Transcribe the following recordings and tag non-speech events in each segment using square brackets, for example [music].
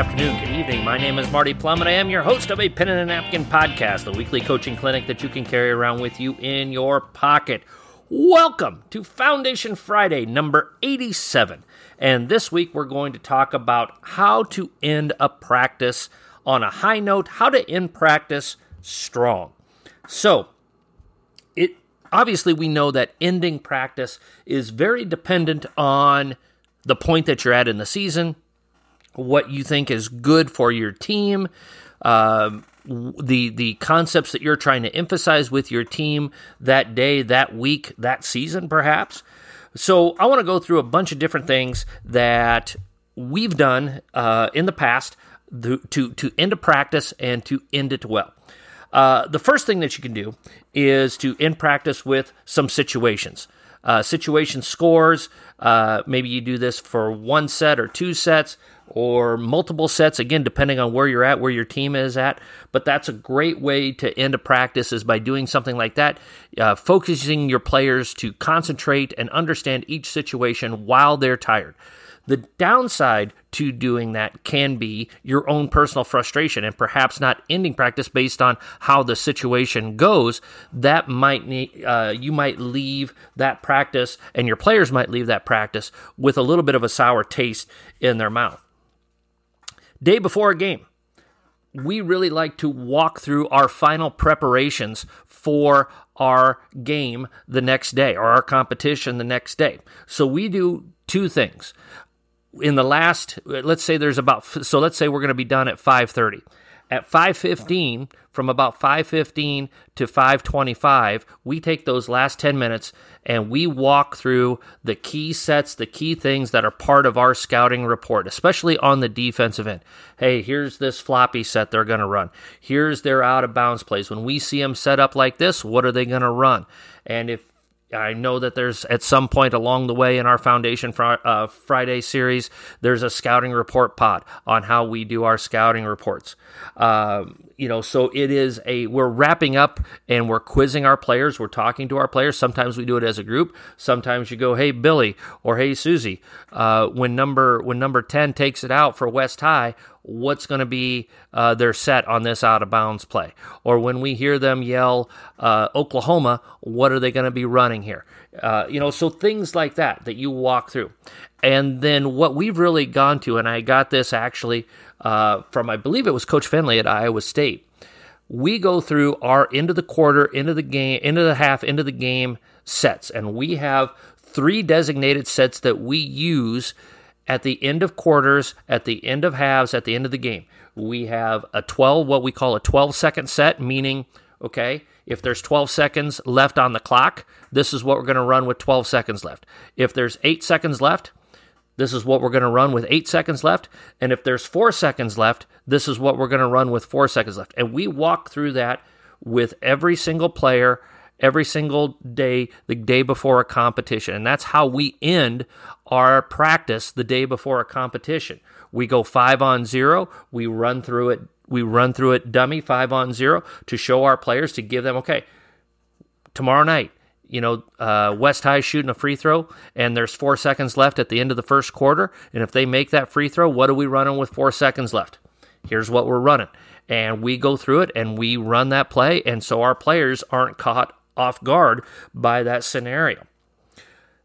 afternoon, good evening. My name is Marty Plum, and I am your host of a Pen and a Napkin podcast, the weekly coaching clinic that you can carry around with you in your pocket. Welcome to Foundation Friday, number 87. And this week we're going to talk about how to end a practice on a high note, how to end practice strong. So, it obviously we know that ending practice is very dependent on the point that you're at in the season, what you think is good for your team, uh, the the concepts that you're trying to emphasize with your team that day, that week, that season, perhaps. So I want to go through a bunch of different things that we've done uh, in the past to, to end a practice and to end it well. Uh, the first thing that you can do is to end practice with some situations. Uh, situation scores. Uh, maybe you do this for one set or two sets or multiple sets, again, depending on where you're at, where your team is at. But that's a great way to end a practice is by doing something like that, uh, focusing your players to concentrate and understand each situation while they're tired. The downside to doing that can be your own personal frustration and perhaps not ending practice based on how the situation goes. That might need, uh, you might leave that practice and your players might leave that practice with a little bit of a sour taste in their mouth. Day before a game, we really like to walk through our final preparations for our game the next day or our competition the next day. So we do two things. In the last let's say there's about so let's say we're going to be done at 5:30 at 5:15 from about 5:15 to 5:25 we take those last 10 minutes and we walk through the key sets the key things that are part of our scouting report especially on the defensive end. Hey here's this floppy set they're going to run. Here's their out of bounds plays. When we see them set up like this what are they going to run? And if I know that there's at some point along the way in our Foundation fr- uh, Friday series, there's a scouting report pod on how we do our scouting reports. Um, you know, so it is a we're wrapping up and we're quizzing our players. We're talking to our players. Sometimes we do it as a group. Sometimes you go, "Hey Billy" or "Hey Susie," uh, when number when number ten takes it out for West High what's going to be uh, their set on this out of bounds play. Or when we hear them yell uh, Oklahoma, what are they going to be running here? Uh, you know, so things like that that you walk through. And then what we've really gone to, and I got this actually uh, from, I believe it was Coach Fennelly at Iowa State. We go through our into the quarter, into the game, into the half, into the game sets, and we have three designated sets that we use at the end of quarters, at the end of halves, at the end of the game. We have a 12, what we call a 12 second set, meaning, okay, if there's 12 seconds left on the clock, this is what we're going to run with 12 seconds left. If there's eight seconds left, this is what we're going to run with eight seconds left. And if there's four seconds left, this is what we're going to run with four seconds left. And we walk through that with every single player every single day, the day before a competition. And that's how we end our practice the day before a competition. We go five on zero, we run through it, we run through it dummy five on zero to show our players to give them, okay, tomorrow night, you know, uh, West High shooting a free throw, and there's four seconds left at the end of the first quarter. And if they make that free throw, what are we running with four seconds left? Here's what we're running. And we go through it and we run that play. And so our players aren't caught off guard by that scenario.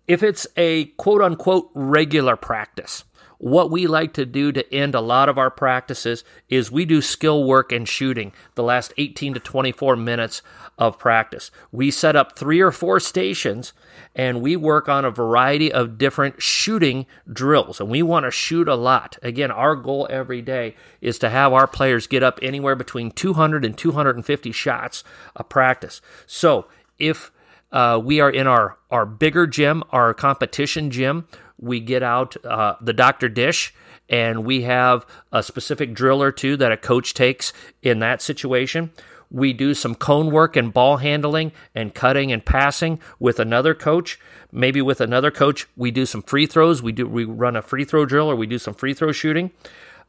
If it's a quote unquote regular practice, what we like to do to end a lot of our practices is we do skill work and shooting the last 18 to 24 minutes of practice. We set up three or four stations and we work on a variety of different shooting drills. And we want to shoot a lot. Again, our goal every day is to have our players get up anywhere between 200 and 250 shots a practice. So if uh, we are in our, our bigger gym, our competition gym, we get out uh, the Dr. Dish and we have a specific drill or two that a coach takes in that situation. We do some cone work and ball handling and cutting and passing with another coach. Maybe with another coach, we do some free throws. We do we run a free throw drill or we do some free throw shooting.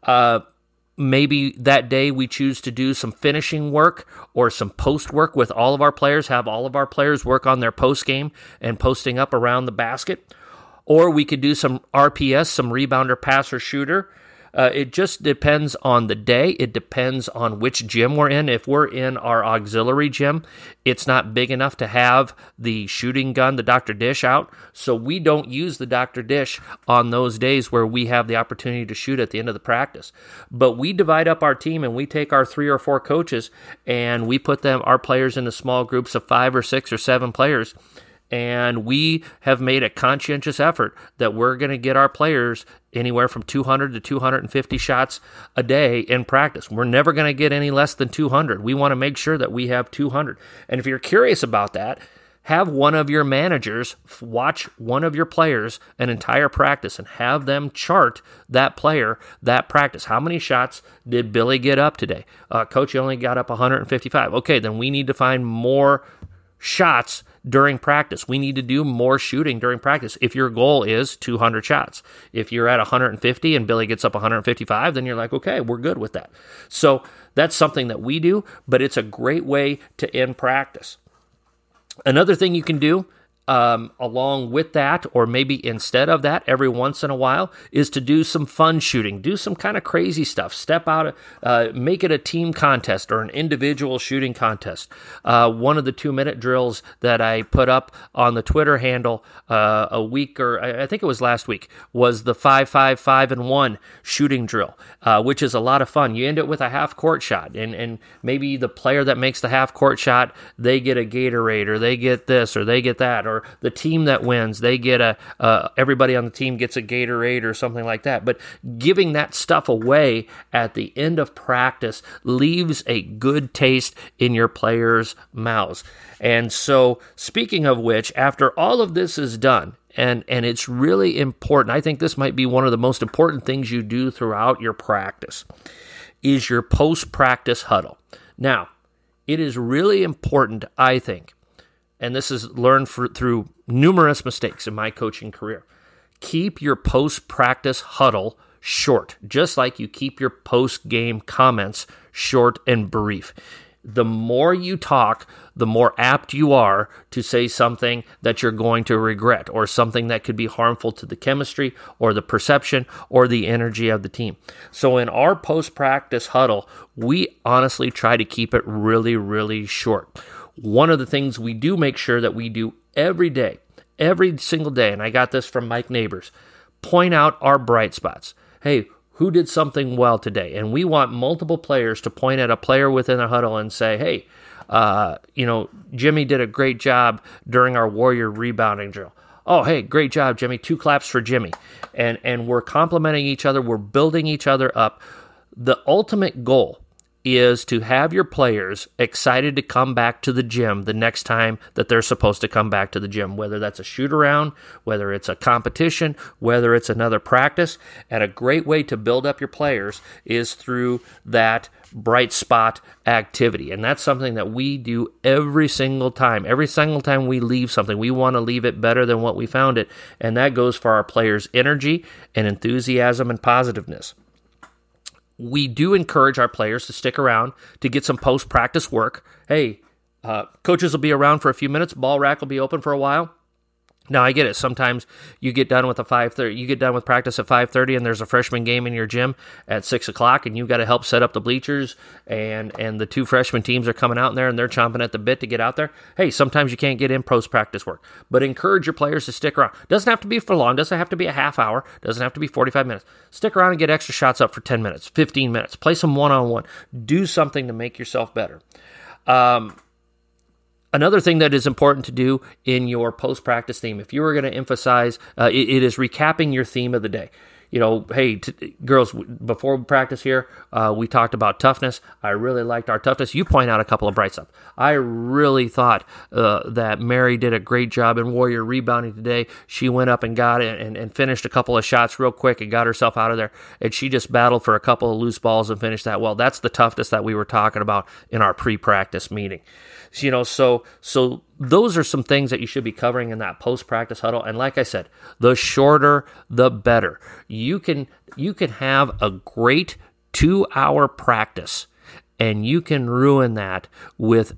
Uh, maybe that day we choose to do some finishing work or some post work with all of our players, have all of our players work on their post game and posting up around the basket. Or we could do some RPS, some rebounder, passer, shooter. Uh, it just depends on the day. It depends on which gym we're in. If we're in our auxiliary gym, it's not big enough to have the shooting gun, the Dr. Dish out. So we don't use the Dr. Dish on those days where we have the opportunity to shoot at the end of the practice. But we divide up our team and we take our three or four coaches and we put them, our players, into small groups of five or six or seven players and we have made a conscientious effort that we're going to get our players anywhere from 200 to 250 shots a day in practice. We're never going to get any less than 200. We want to make sure that we have 200. And if you're curious about that, have one of your managers watch one of your players an entire practice and have them chart that player that practice. How many shots did Billy get up today? Uh, Coach, only got up 155. Okay, then we need to find more shots during practice. We need to do more shooting during practice. If your goal is 200 shots, if you're at 150 and Billy gets up 155, then you're like, okay, we're good with that. So that's something that we do, but it's a great way to end practice. Another thing you can do um, along with that, or maybe instead of that, every once in a while, is to do some fun shooting, do some kind of crazy stuff. Step out, uh, make it a team contest or an individual shooting contest. Uh, one of the two minute drills that I put up on the Twitter handle uh, a week or I think it was last week was the five five five and one shooting drill, uh, which is a lot of fun. You end it with a half court shot, and and maybe the player that makes the half court shot they get a Gatorade or they get this or they get that or or the team that wins they get a uh, everybody on the team gets a Gatorade or something like that. But giving that stuff away at the end of practice leaves a good taste in your players' mouths. And so, speaking of which, after all of this is done, and and it's really important. I think this might be one of the most important things you do throughout your practice is your post-practice huddle. Now, it is really important, I think, and this is learned for, through numerous mistakes in my coaching career. Keep your post practice huddle short, just like you keep your post game comments short and brief. The more you talk, the more apt you are to say something that you're going to regret or something that could be harmful to the chemistry or the perception or the energy of the team. So, in our post practice huddle, we honestly try to keep it really, really short one of the things we do make sure that we do every day, every single day, and I got this from Mike Neighbors, point out our bright spots. Hey, who did something well today? And we want multiple players to point at a player within a huddle and say, hey, uh, you know, Jimmy did a great job during our Warrior rebounding drill. Oh, hey, great job, Jimmy. Two claps for Jimmy. And and we're complimenting each other, we're building each other up. The ultimate goal is to have your players excited to come back to the gym the next time that they're supposed to come back to the gym, whether that's a shoot around, whether it's a competition, whether it's another practice. And a great way to build up your players is through that bright spot activity. And that's something that we do every single time. Every single time we leave something, we want to leave it better than what we found it. And that goes for our players' energy and enthusiasm and positiveness we do encourage our players to stick around to get some post practice work. Hey, uh, coaches will be around for a few minutes. Ball rack will be open for a while. Now I get it. Sometimes you get done with a five thirty. You get done with practice at five thirty, and there's a freshman game in your gym at six o'clock, and you've got to help set up the bleachers. And and the two freshman teams are coming out in there, and they're chomping at the bit to get out there. Hey, sometimes you can't get in post practice work, but encourage your players to stick around. Doesn't have to be for long. Doesn't have to be a half hour. Doesn't have to be forty five minutes. Stick around and get extra shots up for ten minutes, fifteen minutes. Play some one on one. Do something to make yourself better. Um, Another thing that is important to do in your post practice theme, if you were going to emphasize, uh, it, it is recapping your theme of the day you know, hey, t- girls, before we practice here, uh, we talked about toughness. I really liked our toughness. You point out a couple of bright spots. I really thought uh, that Mary did a great job in Warrior rebounding today. She went up and got it and, and finished a couple of shots real quick and got herself out of there. And she just battled for a couple of loose balls and finished that well. That's the toughness that we were talking about in our pre practice meeting. You know, so so those are some things that you should be covering in that post practice huddle. And like I said, the shorter the better. You can you can have a great two hour practice and you can ruin that with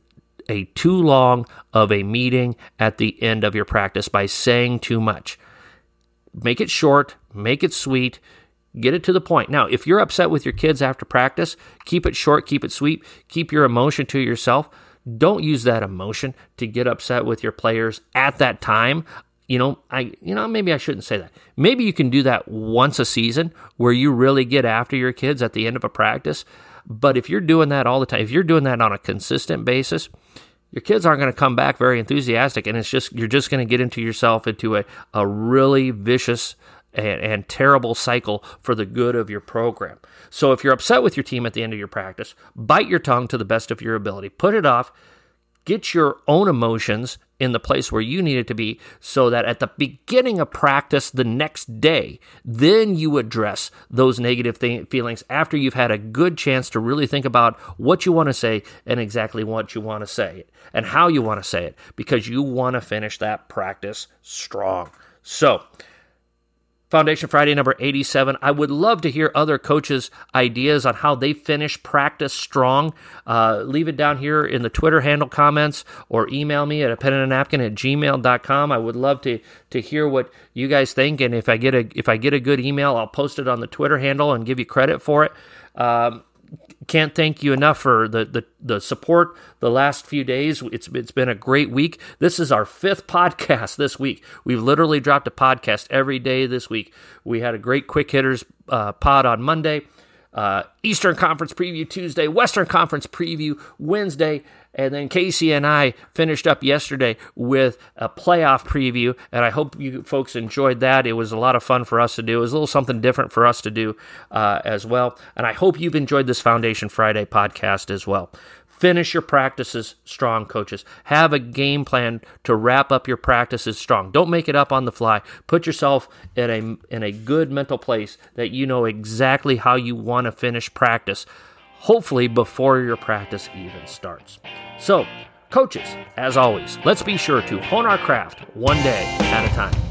a too long of a meeting at the end of your practice by saying too much. Make it short, make it sweet, Get it to the point. Now, if you're upset with your kids after practice, keep it short, keep it sweet, keep your emotion to yourself. Don't use that emotion to get upset with your players at that time. You know, I you know, maybe I shouldn't say that. Maybe you can do that once a season where you really get after your kids at the end of a practice. But if you're doing that all the time, if you're doing that on a consistent basis, your kids aren't going to come back very enthusiastic and it's just you're just going to get into yourself into a, a really vicious and, and, terrible cycle for the good of your program. So if you're upset with your team at the end of your practice bite your tongue to the best of your ability. Put it off. Get your own emotions in the place where you need it to be so that at the beginning of practice the next day, then you address those negative th- feelings after you've had a good chance to really think about what you want to say and exactly what you want to say and how you want to say it because you want to finish that practice strong. So, Foundation Friday number 87. I would love to hear other coaches' ideas on how they finish practice strong. Uh, leave it down here in the Twitter handle comments or email me at a pen and a napkin at gmail.com. I would love to, to hear what you guys think. And if I get a if I get a good email, I'll post it on the Twitter handle and give you credit for it. Um, can't thank you enough for the, the, the support the last few days. It's it's been a great week. This is our fifth [laughs] podcast this week. We've literally dropped a podcast every day this week. We had a great quick hitters uh, pod on Monday uh, Eastern Conference preview Tuesday, Western Conference preview Wednesday, and then Casey and I finished up yesterday with a playoff preview. And I hope you folks enjoyed that. It was a lot of fun for us to do. It was a little something different for us to do uh, as well. And I hope you've enjoyed this Foundation Friday podcast as well. Finish your practices strong, coaches. Have a game plan to wrap up your practices strong. Don't make it up on the fly. Put yourself in a in a good mental place that you know exactly how you want to finish practice. Hopefully before your practice even starts. So, coaches, as always, let's be sure to hone our craft one day at a time.